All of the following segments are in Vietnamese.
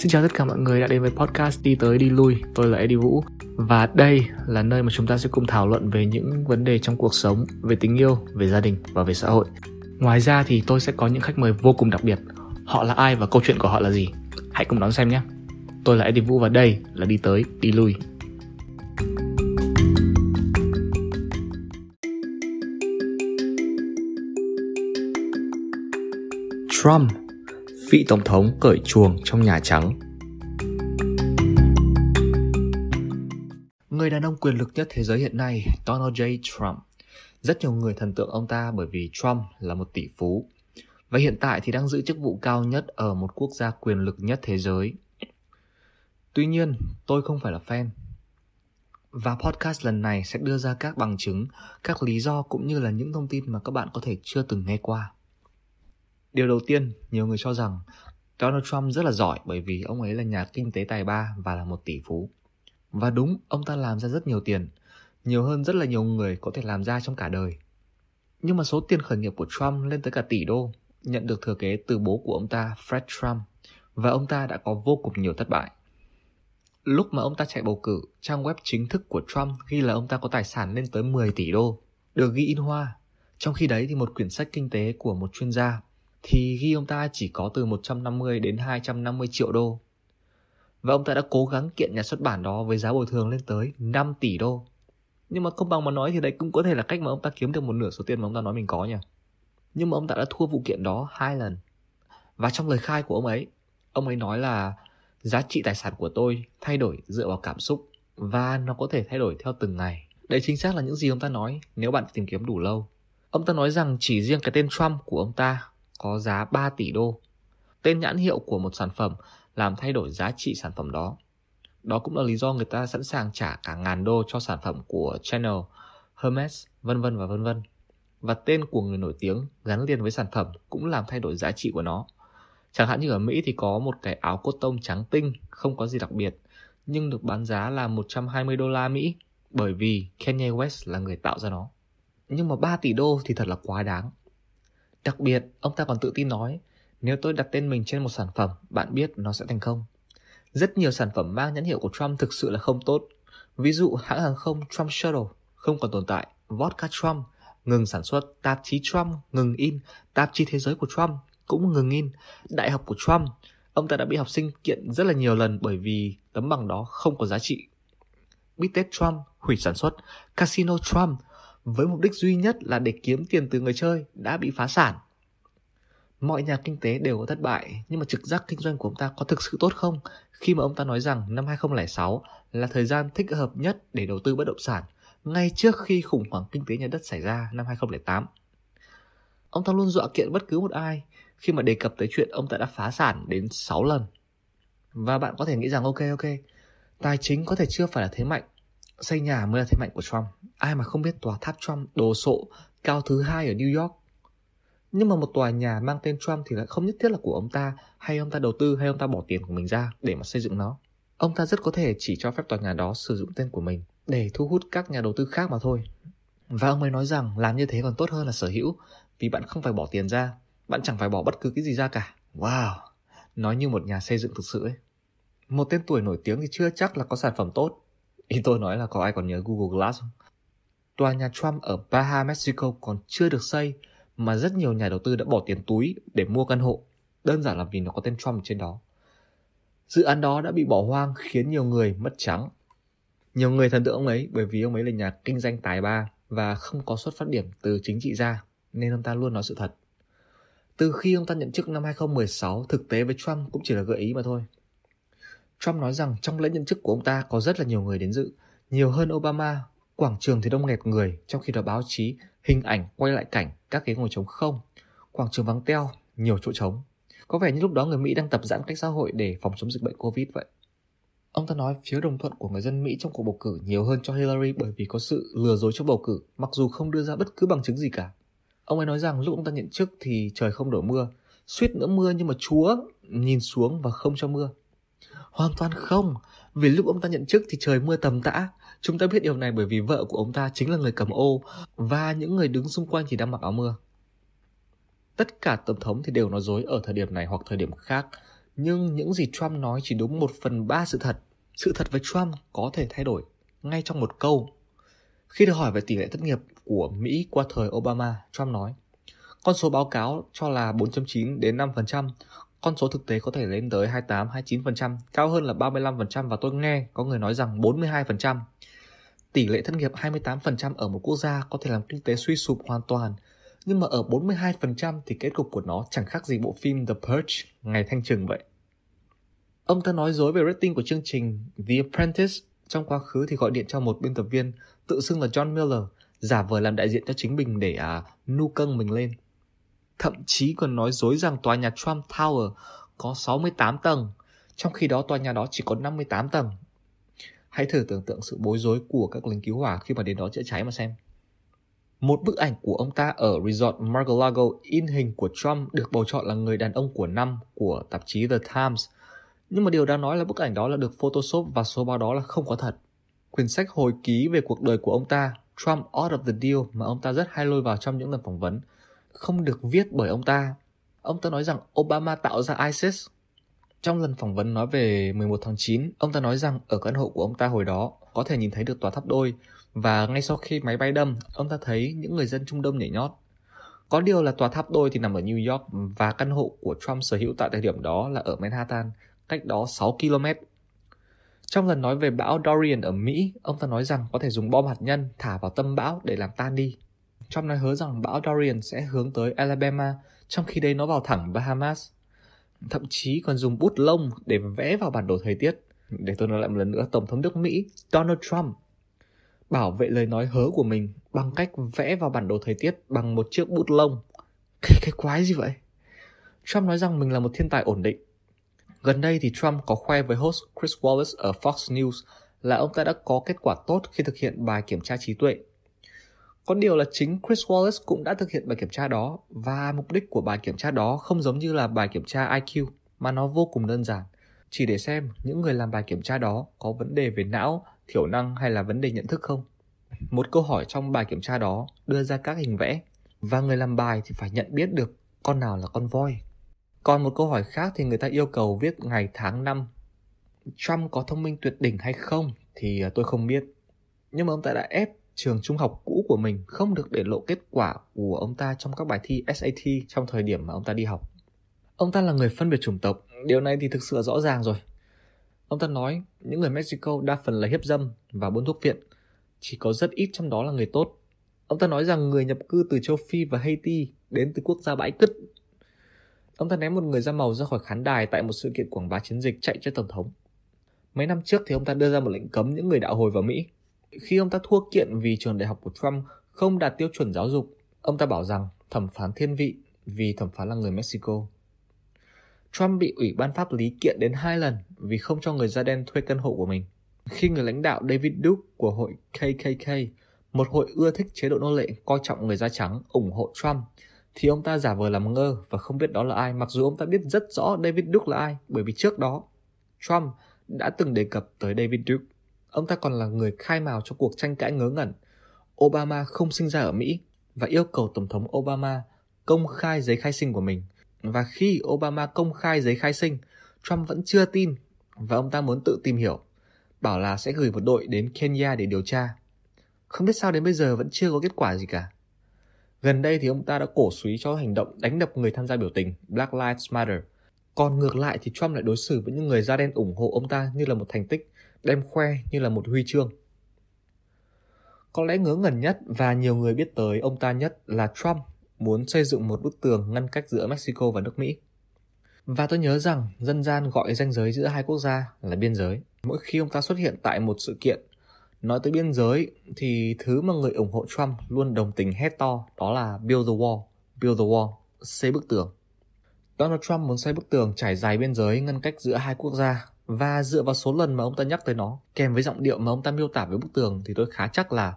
Xin chào tất cả mọi người đã đến với podcast Đi tới đi lui. Tôi là Eddie Vũ và đây là nơi mà chúng ta sẽ cùng thảo luận về những vấn đề trong cuộc sống, về tình yêu, về gia đình và về xã hội. Ngoài ra thì tôi sẽ có những khách mời vô cùng đặc biệt. Họ là ai và câu chuyện của họ là gì? Hãy cùng đón xem nhé. Tôi là Eddie Vũ và đây là Đi tới đi lui. Trump vị tổng thống cởi chuồng trong Nhà Trắng. Người đàn ông quyền lực nhất thế giới hiện nay, Donald J. Trump. Rất nhiều người thần tượng ông ta bởi vì Trump là một tỷ phú và hiện tại thì đang giữ chức vụ cao nhất ở một quốc gia quyền lực nhất thế giới. Tuy nhiên, tôi không phải là fan. Và podcast lần này sẽ đưa ra các bằng chứng, các lý do cũng như là những thông tin mà các bạn có thể chưa từng nghe qua. Điều đầu tiên, nhiều người cho rằng Donald Trump rất là giỏi bởi vì ông ấy là nhà kinh tế tài ba và là một tỷ phú. Và đúng, ông ta làm ra rất nhiều tiền, nhiều hơn rất là nhiều người có thể làm ra trong cả đời. Nhưng mà số tiền khởi nghiệp của Trump lên tới cả tỷ đô, nhận được thừa kế từ bố của ông ta Fred Trump, và ông ta đã có vô cùng nhiều thất bại. Lúc mà ông ta chạy bầu cử, trang web chính thức của Trump ghi là ông ta có tài sản lên tới 10 tỷ đô, được ghi in hoa. Trong khi đấy thì một quyển sách kinh tế của một chuyên gia thì ghi ông ta chỉ có từ 150 đến 250 triệu đô. Và ông ta đã cố gắng kiện nhà xuất bản đó với giá bồi thường lên tới 5 tỷ đô. Nhưng mà không bằng mà nói thì đấy cũng có thể là cách mà ông ta kiếm được một nửa số tiền mà ông ta nói mình có nhỉ. Nhưng mà ông ta đã thua vụ kiện đó hai lần. Và trong lời khai của ông ấy, ông ấy nói là giá trị tài sản của tôi thay đổi dựa vào cảm xúc và nó có thể thay đổi theo từng ngày. Đấy chính xác là những gì ông ta nói nếu bạn tìm kiếm đủ lâu. Ông ta nói rằng chỉ riêng cái tên Trump của ông ta có giá 3 tỷ đô. Tên nhãn hiệu của một sản phẩm làm thay đổi giá trị sản phẩm đó. Đó cũng là lý do người ta sẵn sàng trả cả ngàn đô cho sản phẩm của Chanel, Hermes, vân vân và vân vân. Và tên của người nổi tiếng gắn liền với sản phẩm cũng làm thay đổi giá trị của nó. Chẳng hạn như ở Mỹ thì có một cái áo cốt tông trắng tinh, không có gì đặc biệt, nhưng được bán giá là 120 đô la Mỹ bởi vì Kanye West là người tạo ra nó. Nhưng mà 3 tỷ đô thì thật là quá đáng. Đặc biệt, ông ta còn tự tin nói, nếu tôi đặt tên mình trên một sản phẩm, bạn biết nó sẽ thành công. Rất nhiều sản phẩm mang nhãn hiệu của Trump thực sự là không tốt. Ví dụ hãng hàng không Trump Shuttle không còn tồn tại, vodka Trump ngừng sản xuất, tạp chí Trump ngừng in, tạp chí thế giới của Trump cũng ngừng in, đại học của Trump. Ông ta đã bị học sinh kiện rất là nhiều lần bởi vì tấm bằng đó không có giá trị. Bít tết Trump hủy sản xuất, casino Trump với mục đích duy nhất là để kiếm tiền từ người chơi đã bị phá sản. Mọi nhà kinh tế đều có thất bại, nhưng mà trực giác kinh doanh của ông ta có thực sự tốt không? Khi mà ông ta nói rằng năm 2006 là thời gian thích hợp nhất để đầu tư bất động sản, ngay trước khi khủng hoảng kinh tế nhà đất xảy ra năm 2008. Ông ta luôn dọa kiện bất cứ một ai khi mà đề cập tới chuyện ông ta đã phá sản đến 6 lần. Và bạn có thể nghĩ rằng ok ok, tài chính có thể chưa phải là thế mạnh, xây nhà mới là thế mạnh của Trump. Ai mà không biết tòa tháp Trump đồ sộ cao thứ hai ở New York. Nhưng mà một tòa nhà mang tên Trump thì lại không nhất thiết là của ông ta hay ông ta đầu tư hay ông ta bỏ tiền của mình ra để mà xây dựng nó. Ông ta rất có thể chỉ cho phép tòa nhà đó sử dụng tên của mình để thu hút các nhà đầu tư khác mà thôi. Và ông ấy nói rằng làm như thế còn tốt hơn là sở hữu vì bạn không phải bỏ tiền ra, bạn chẳng phải bỏ bất cứ cái gì ra cả. Wow, nói như một nhà xây dựng thực sự ấy. Một tên tuổi nổi tiếng thì chưa chắc là có sản phẩm tốt. Ý tôi nói là có ai còn nhớ Google Glass không? Tòa nhà Trump ở Baja, Mexico còn chưa được xây mà rất nhiều nhà đầu tư đã bỏ tiền túi để mua căn hộ, đơn giản là vì nó có tên Trump trên đó. Dự án đó đã bị bỏ hoang khiến nhiều người mất trắng. Nhiều người thần tượng ông ấy bởi vì ông ấy là nhà kinh doanh tài ba và không có xuất phát điểm từ chính trị ra, nên ông ta luôn nói sự thật. Từ khi ông ta nhận chức năm 2016, thực tế với Trump cũng chỉ là gợi ý mà thôi. Trump nói rằng trong lễ nhậm chức của ông ta có rất là nhiều người đến dự, nhiều hơn Obama Quảng trường thì đông nghẹt người, trong khi đó báo chí, hình ảnh quay lại cảnh các ghế ngồi trống không. Quảng trường vắng teo, nhiều chỗ trống. Có vẻ như lúc đó người Mỹ đang tập giãn cách xã hội để phòng chống dịch bệnh Covid vậy. Ông ta nói phiếu đồng thuận của người dân Mỹ trong cuộc bầu cử nhiều hơn cho Hillary bởi vì có sự lừa dối trong bầu cử, mặc dù không đưa ra bất cứ bằng chứng gì cả. Ông ấy nói rằng lúc ông ta nhận chức thì trời không đổ mưa, suýt nữa mưa nhưng mà Chúa nhìn xuống và không cho mưa. Hoàn toàn không, vì lúc ông ta nhận chức thì trời mưa tầm tã, Chúng ta biết điều này bởi vì vợ của ông ta chính là người cầm ô và những người đứng xung quanh thì đang mặc áo mưa. Tất cả tổng thống thì đều nói dối ở thời điểm này hoặc thời điểm khác, Nhưng những gì Trump nói chỉ đúng một phần ba sự thật. Sự thật với Trump có thể thay đổi ngay trong một câu. Khi được hỏi về tỷ lệ thất nghiệp của Mỹ qua thời Obama, Trump nói, con số báo cáo cho là 4.9 đến 5%, con số thực tế có thể lên tới 28, 29%, cao hơn là 35% và tôi nghe có người nói rằng 42%. Tỷ lệ thất nghiệp 28% ở một quốc gia có thể làm kinh tế suy sụp hoàn toàn, nhưng mà ở 42% thì kết cục của nó chẳng khác gì bộ phim The Purge ngày thanh trừng vậy. Ông ta nói dối về rating của chương trình The Apprentice trong quá khứ thì gọi điện cho một biên tập viên tự xưng là John Miller, giả vờ làm đại diện cho chính mình để à, nu câng mình lên. Thậm chí còn nói dối rằng tòa nhà Trump Tower có 68 tầng, trong khi đó tòa nhà đó chỉ có 58 tầng. Hãy thử tưởng tượng sự bối rối của các lính cứu hỏa khi mà đến đó chữa cháy mà xem. Một bức ảnh của ông ta ở resort Mar-a-Lago in hình của Trump được bầu chọn là người đàn ông của năm của tạp chí The Times. Nhưng mà điều đáng nói là bức ảnh đó là được photoshop và số báo đó là không có thật. Quyển sách hồi ký về cuộc đời của ông ta, Trump Out of the Deal mà ông ta rất hay lôi vào trong những lần phỏng vấn, không được viết bởi ông ta. Ông ta nói rằng Obama tạo ra ISIS. Trong lần phỏng vấn nói về 11 tháng 9, ông ta nói rằng ở căn hộ của ông ta hồi đó có thể nhìn thấy được tòa tháp đôi và ngay sau khi máy bay đâm, ông ta thấy những người dân Trung Đông nhảy nhót. Có điều là tòa tháp đôi thì nằm ở New York và căn hộ của Trump sở hữu tại thời điểm đó là ở Manhattan, cách đó 6 km. Trong lần nói về bão Dorian ở Mỹ, ông ta nói rằng có thể dùng bom hạt nhân thả vào tâm bão để làm tan đi. Trump nói hứa rằng bão Dorian sẽ hướng tới Alabama, trong khi đây nó vào thẳng Bahamas. Thậm chí còn dùng bút lông để vẽ vào bản đồ thời tiết. Để tôi nói lại một lần nữa, Tổng thống nước Mỹ Donald Trump bảo vệ lời nói hớ của mình bằng cách vẽ vào bản đồ thời tiết bằng một chiếc bút lông. Cái, cái quái gì vậy? Trump nói rằng mình là một thiên tài ổn định. Gần đây thì Trump có khoe với host Chris Wallace ở Fox News là ông ta đã có kết quả tốt khi thực hiện bài kiểm tra trí tuệ. Có điều là chính Chris Wallace cũng đã thực hiện bài kiểm tra đó và mục đích của bài kiểm tra đó không giống như là bài kiểm tra IQ mà nó vô cùng đơn giản. Chỉ để xem những người làm bài kiểm tra đó có vấn đề về não, thiểu năng hay là vấn đề nhận thức không? Một câu hỏi trong bài kiểm tra đó đưa ra các hình vẽ và người làm bài thì phải nhận biết được con nào là con voi. Còn một câu hỏi khác thì người ta yêu cầu viết ngày, tháng, năm. Trump có thông minh tuyệt đỉnh hay không thì ờ, tôi không biết. Nhưng mà ông ta đã ép trường trung học cũ của mình không được để lộ kết quả của ông ta trong các bài thi SAT trong thời điểm mà ông ta đi học. Ông ta là người phân biệt chủng tộc, điều này thì thực sự rõ ràng rồi. Ông ta nói những người Mexico đa phần là hiếp dâm và buôn thuốc viện, chỉ có rất ít trong đó là người tốt. Ông ta nói rằng người nhập cư từ châu Phi và Haiti đến từ quốc gia bãi cứt. Ông ta ném một người da màu ra khỏi khán đài tại một sự kiện quảng bá chiến dịch chạy cho tổng thống. Mấy năm trước thì ông ta đưa ra một lệnh cấm những người đạo hồi vào Mỹ. Khi ông ta thua kiện vì trường đại học của Trump không đạt tiêu chuẩn giáo dục, ông ta bảo rằng thẩm phán thiên vị vì thẩm phán là người Mexico. Trump bị ủy ban pháp lý kiện đến hai lần vì không cho người da đen thuê căn hộ của mình. Khi người lãnh đạo David Duke của hội KKK, một hội ưa thích chế độ nô lệ coi trọng người da trắng, ủng hộ Trump, thì ông ta giả vờ làm ngơ và không biết đó là ai, mặc dù ông ta biết rất rõ David Duke là ai, bởi vì trước đó Trump đã từng đề cập tới David Duke. Ông ta còn là người khai mào cho cuộc tranh cãi ngớ ngẩn. Obama không sinh ra ở Mỹ và yêu cầu Tổng thống Obama công khai giấy khai sinh của mình – và khi Obama công khai giấy khai sinh, Trump vẫn chưa tin và ông ta muốn tự tìm hiểu, bảo là sẽ gửi một đội đến Kenya để điều tra. Không biết sao đến bây giờ vẫn chưa có kết quả gì cả. Gần đây thì ông ta đã cổ suý cho hành động đánh đập người tham gia biểu tình Black Lives Matter. Còn ngược lại thì Trump lại đối xử với những người da đen ủng hộ ông ta như là một thành tích, đem khoe như là một huy chương. Có lẽ ngớ ngẩn nhất và nhiều người biết tới ông ta nhất là Trump muốn xây dựng một bức tường ngăn cách giữa Mexico và nước Mỹ. Và tôi nhớ rằng dân gian gọi ranh giới giữa hai quốc gia là biên giới. Mỗi khi ông ta xuất hiện tại một sự kiện nói tới biên giới thì thứ mà người ủng hộ Trump luôn đồng tình hét to đó là build the wall, build the wall, xây bức tường. Donald Trump muốn xây bức tường trải dài biên giới ngăn cách giữa hai quốc gia và dựa vào số lần mà ông ta nhắc tới nó kèm với giọng điệu mà ông ta miêu tả với bức tường thì tôi khá chắc là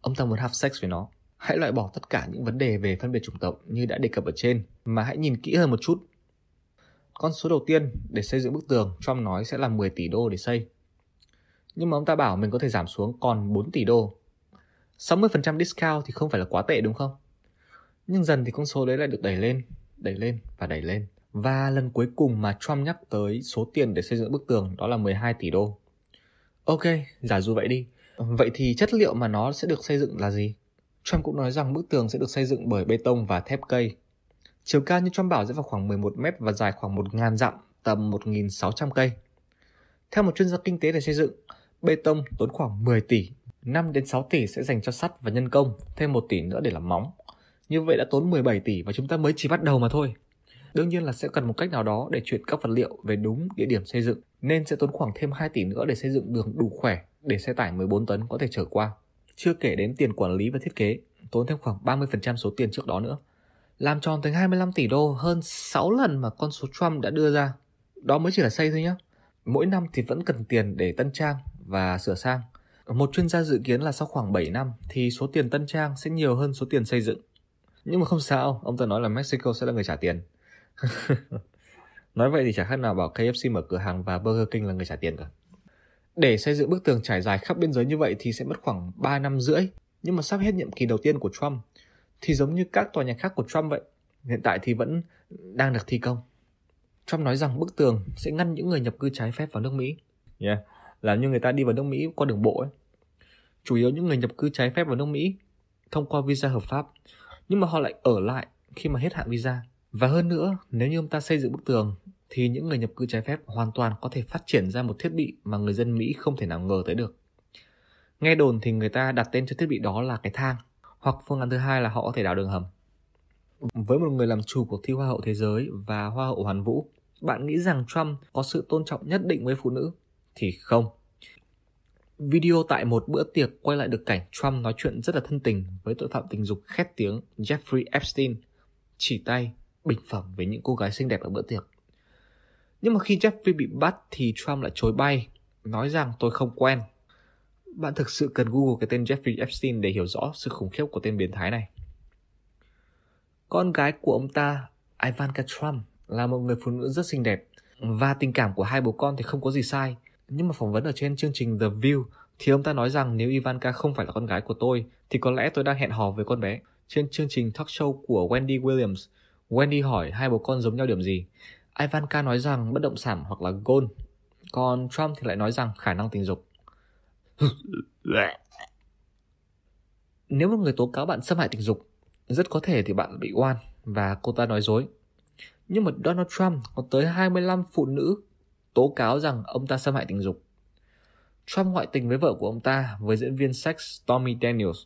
ông ta muốn have sex với nó. Hãy loại bỏ tất cả những vấn đề về phân biệt chủng tộc như đã đề cập ở trên, mà hãy nhìn kỹ hơn một chút. Con số đầu tiên để xây dựng bức tường, Trump nói sẽ là 10 tỷ đô để xây. Nhưng mà ông ta bảo mình có thể giảm xuống còn 4 tỷ đô. 60% discount thì không phải là quá tệ đúng không? Nhưng dần thì con số đấy lại được đẩy lên, đẩy lên và đẩy lên. Và lần cuối cùng mà Trump nhắc tới số tiền để xây dựng bức tường đó là 12 tỷ đô. Ok, giả dụ vậy đi. Vậy thì chất liệu mà nó sẽ được xây dựng là gì? Trump cũng nói rằng bức tường sẽ được xây dựng bởi bê tông và thép cây. Chiều cao như Trump bảo sẽ vào khoảng 11 mét và dài khoảng 1.000 dặm, tầm 1.600 cây. Theo một chuyên gia kinh tế để xây dựng, bê tông tốn khoảng 10 tỷ, 5 đến 6 tỷ sẽ dành cho sắt và nhân công, thêm 1 tỷ nữa để làm móng. Như vậy đã tốn 17 tỷ và chúng ta mới chỉ bắt đầu mà thôi. Đương nhiên là sẽ cần một cách nào đó để chuyển các vật liệu về đúng địa điểm xây dựng, nên sẽ tốn khoảng thêm 2 tỷ nữa để xây dựng đường đủ khỏe để xe tải 14 tấn có thể chở qua. Chưa kể đến tiền quản lý và thiết kế, tốn thêm khoảng 30% số tiền trước đó nữa. Làm tròn tới 25 tỷ đô hơn 6 lần mà con số Trump đã đưa ra. Đó mới chỉ là xây thôi nhé. Mỗi năm thì vẫn cần tiền để tân trang và sửa sang. Một chuyên gia dự kiến là sau khoảng 7 năm thì số tiền tân trang sẽ nhiều hơn số tiền xây dựng. Nhưng mà không sao, ông ta nói là Mexico sẽ là người trả tiền. nói vậy thì chẳng khác nào bảo KFC mở cửa hàng và Burger King là người trả tiền cả. Để xây dựng bức tường trải dài khắp biên giới như vậy thì sẽ mất khoảng 3 năm rưỡi. Nhưng mà sắp hết nhiệm kỳ đầu tiên của Trump thì giống như các tòa nhà khác của Trump vậy. Hiện tại thì vẫn đang được thi công. Trump nói rằng bức tường sẽ ngăn những người nhập cư trái phép vào nước Mỹ. Yeah, làm như người ta đi vào nước Mỹ qua đường bộ ấy. Chủ yếu những người nhập cư trái phép vào nước Mỹ thông qua visa hợp pháp, nhưng mà họ lại ở lại khi mà hết hạn visa. Và hơn nữa, nếu như ông ta xây dựng bức tường thì những người nhập cư trái phép hoàn toàn có thể phát triển ra một thiết bị mà người dân Mỹ không thể nào ngờ tới được. Nghe đồn thì người ta đặt tên cho thiết bị đó là cái thang, hoặc phương án thứ hai là họ có thể đào đường hầm. Với một người làm chủ cuộc thi Hoa hậu Thế giới và Hoa hậu Hoàn Vũ, bạn nghĩ rằng Trump có sự tôn trọng nhất định với phụ nữ? Thì không. Video tại một bữa tiệc quay lại được cảnh Trump nói chuyện rất là thân tình với tội phạm tình dục khét tiếng Jeffrey Epstein, chỉ tay, bình phẩm với những cô gái xinh đẹp ở bữa tiệc. Nhưng mà khi Jeffrey bị bắt thì Trump lại chối bay, nói rằng tôi không quen. Bạn thực sự cần Google cái tên Jeffrey Epstein để hiểu rõ sự khủng khiếp của tên biến thái này. Con gái của ông ta, Ivanka Trump, là một người phụ nữ rất xinh đẹp và tình cảm của hai bố con thì không có gì sai. Nhưng mà phỏng vấn ở trên chương trình The View thì ông ta nói rằng nếu Ivanka không phải là con gái của tôi thì có lẽ tôi đang hẹn hò với con bé. Trên chương trình talk show của Wendy Williams, Wendy hỏi hai bố con giống nhau điểm gì. Ivanka nói rằng bất động sản hoặc là gold, còn Trump thì lại nói rằng khả năng tình dục. Nếu một người tố cáo bạn xâm hại tình dục, rất có thể thì bạn bị oan và cô ta nói dối. Nhưng mà Donald Trump có tới 25 phụ nữ tố cáo rằng ông ta xâm hại tình dục. Trump ngoại tình với vợ của ông ta với diễn viên sex Stormy Daniels,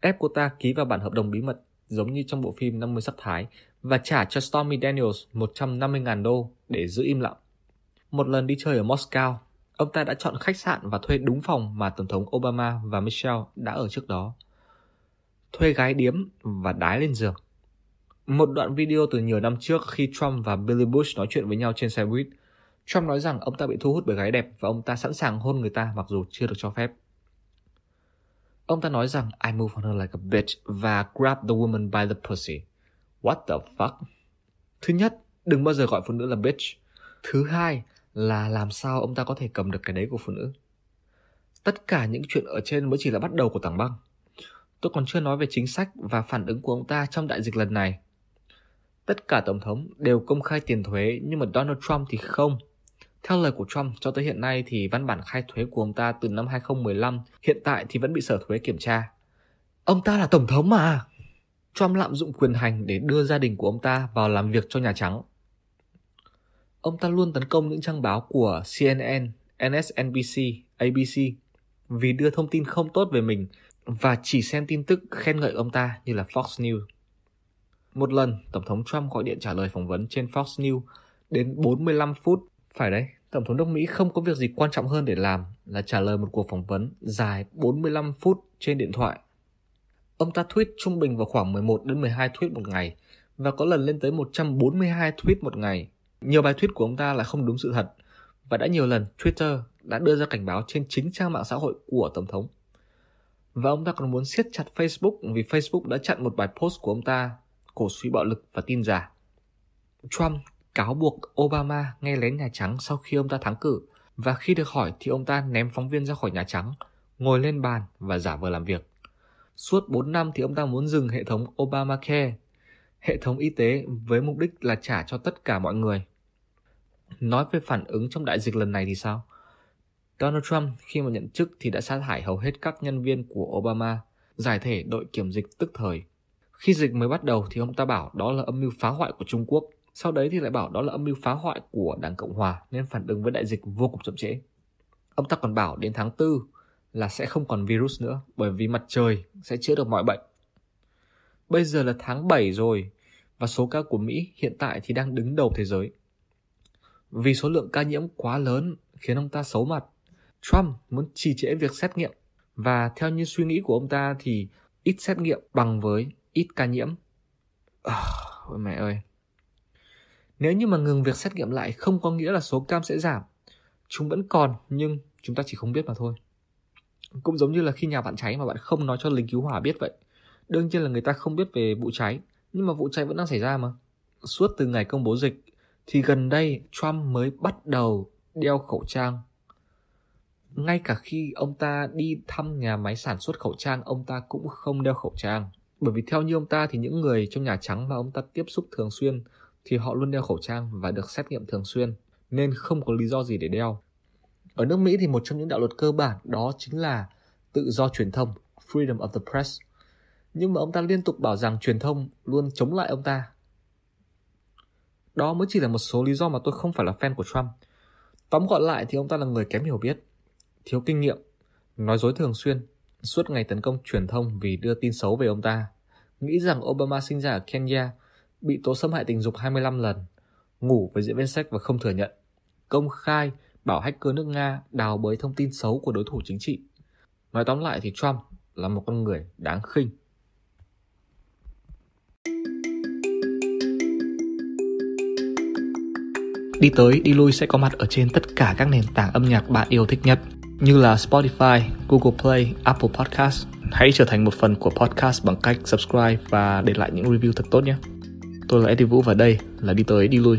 ép cô ta ký vào bản hợp đồng bí mật giống như trong bộ phim 50 sắc thái và trả cho Stormy Daniels 150.000 đô để giữ im lặng. Một lần đi chơi ở Moscow, ông ta đã chọn khách sạn và thuê đúng phòng mà Tổng thống Obama và Michelle đã ở trước đó. Thuê gái điếm và đái lên giường. Một đoạn video từ nhiều năm trước khi Trump và Billy Bush nói chuyện với nhau trên xe buýt, Trump nói rằng ông ta bị thu hút bởi gái đẹp và ông ta sẵn sàng hôn người ta mặc dù chưa được cho phép. Ông ta nói rằng I move on her like a bitch và grab the woman by the pussy. What the fuck? Thứ nhất, đừng bao giờ gọi phụ nữ là bitch. Thứ hai là làm sao ông ta có thể cầm được cái đấy của phụ nữ. Tất cả những chuyện ở trên mới chỉ là bắt đầu của tảng băng. Tôi còn chưa nói về chính sách và phản ứng của ông ta trong đại dịch lần này. Tất cả tổng thống đều công khai tiền thuế nhưng mà Donald Trump thì không. Theo lời của Trump, cho tới hiện nay thì văn bản khai thuế của ông ta từ năm 2015 hiện tại thì vẫn bị sở thuế kiểm tra. Ông ta là tổng thống mà. Trump lạm dụng quyền hành để đưa gia đình của ông ta vào làm việc cho Nhà Trắng. Ông ta luôn tấn công những trang báo của CNN, MSNBC, ABC vì đưa thông tin không tốt về mình và chỉ xem tin tức khen ngợi ông ta như là Fox News. Một lần, Tổng thống Trump gọi điện trả lời phỏng vấn trên Fox News đến 45 phút. Phải đấy, Tổng thống nước Mỹ không có việc gì quan trọng hơn để làm là trả lời một cuộc phỏng vấn dài 45 phút trên điện thoại. Ông ta tweet trung bình vào khoảng 11 đến 12 tweet một ngày và có lần lên tới 142 tweet một ngày. Nhiều bài tweet của ông ta là không đúng sự thật và đã nhiều lần Twitter đã đưa ra cảnh báo trên chính trang mạng xã hội của Tổng thống. Và ông ta còn muốn siết chặt Facebook vì Facebook đã chặn một bài post của ông ta cổ suý bạo lực và tin giả. Trump cáo buộc Obama nghe lén Nhà Trắng sau khi ông ta thắng cử và khi được hỏi thì ông ta ném phóng viên ra khỏi Nhà Trắng, ngồi lên bàn và giả vờ làm việc. Suốt 4 năm thì ông ta muốn dừng hệ thống Obamacare. hệ thống y tế với mục đích là trả cho tất cả mọi người. Nói về phản ứng trong đại dịch lần này thì sao? Donald Trump khi mà nhận chức thì đã sa thải hầu hết các nhân viên của Obama, giải thể đội kiểm dịch tức thời. Khi dịch mới bắt đầu thì ông ta bảo đó là âm mưu phá hoại của Trung Quốc, sau đấy thì lại bảo đó là âm mưu phá hoại của Đảng Cộng Hòa nên phản ứng với đại dịch vô cùng chậm trễ. Ông ta còn bảo đến tháng 4 là sẽ không còn virus nữa bởi vì mặt trời sẽ chữa được mọi bệnh. Bây giờ là tháng 7 rồi và số ca của Mỹ hiện tại thì đang đứng đầu thế giới. Vì số lượng ca nhiễm quá lớn khiến ông ta xấu mặt. Trump muốn trì trễ việc xét nghiệm và theo như suy nghĩ của ông ta thì ít xét nghiệm bằng với ít ca nhiễm. À, ôi mẹ ơi. Nếu như mà ngừng việc xét nghiệm lại không có nghĩa là số cam sẽ giảm. Chúng vẫn còn nhưng chúng ta chỉ không biết mà thôi. Cũng giống như là khi nhà bạn cháy mà bạn không nói cho lính cứu hỏa biết vậy. Đương nhiên là người ta không biết về vụ cháy, nhưng mà vụ cháy vẫn đang xảy ra mà. Suốt từ ngày công bố dịch thì gần đây Trump mới bắt đầu đeo khẩu trang. Ngay cả khi ông ta đi thăm nhà máy sản xuất khẩu trang, ông ta cũng không đeo khẩu trang. Bởi vì theo như ông ta thì những người trong Nhà Trắng mà ông ta tiếp xúc thường xuyên thì họ luôn đeo khẩu trang và được xét nghiệm thường xuyên, nên không có lý do gì để đeo. Ở nước Mỹ thì một trong những đạo luật cơ bản đó chính là tự do truyền thông, freedom of the press. Nhưng mà ông ta liên tục bảo rằng truyền thông luôn chống lại ông ta. Đó mới chỉ là một số lý do mà tôi không phải là fan của Trump. Tóm gọn lại thì ông ta là người kém hiểu biết, thiếu kinh nghiệm, nói dối thường xuyên, suốt ngày tấn công truyền thông vì đưa tin xấu về ông ta. Nghĩ rằng Obama sinh ra ở Kenya, bị tố xâm hại tình dục 25 lần, ngủ với diễn viên sách và không thừa nhận. Công khai bảo hacker nước Nga đào bới thông tin xấu của đối thủ chính trị. Nói tóm lại thì Trump là một con người đáng khinh. Đi tới, đi lui sẽ có mặt ở trên tất cả các nền tảng âm nhạc bạn yêu thích nhất như là Spotify, Google Play, Apple Podcast. Hãy trở thành một phần của podcast bằng cách subscribe và để lại những review thật tốt nhé. Tôi là Eddie Vũ và đây là Đi tới, đi lui.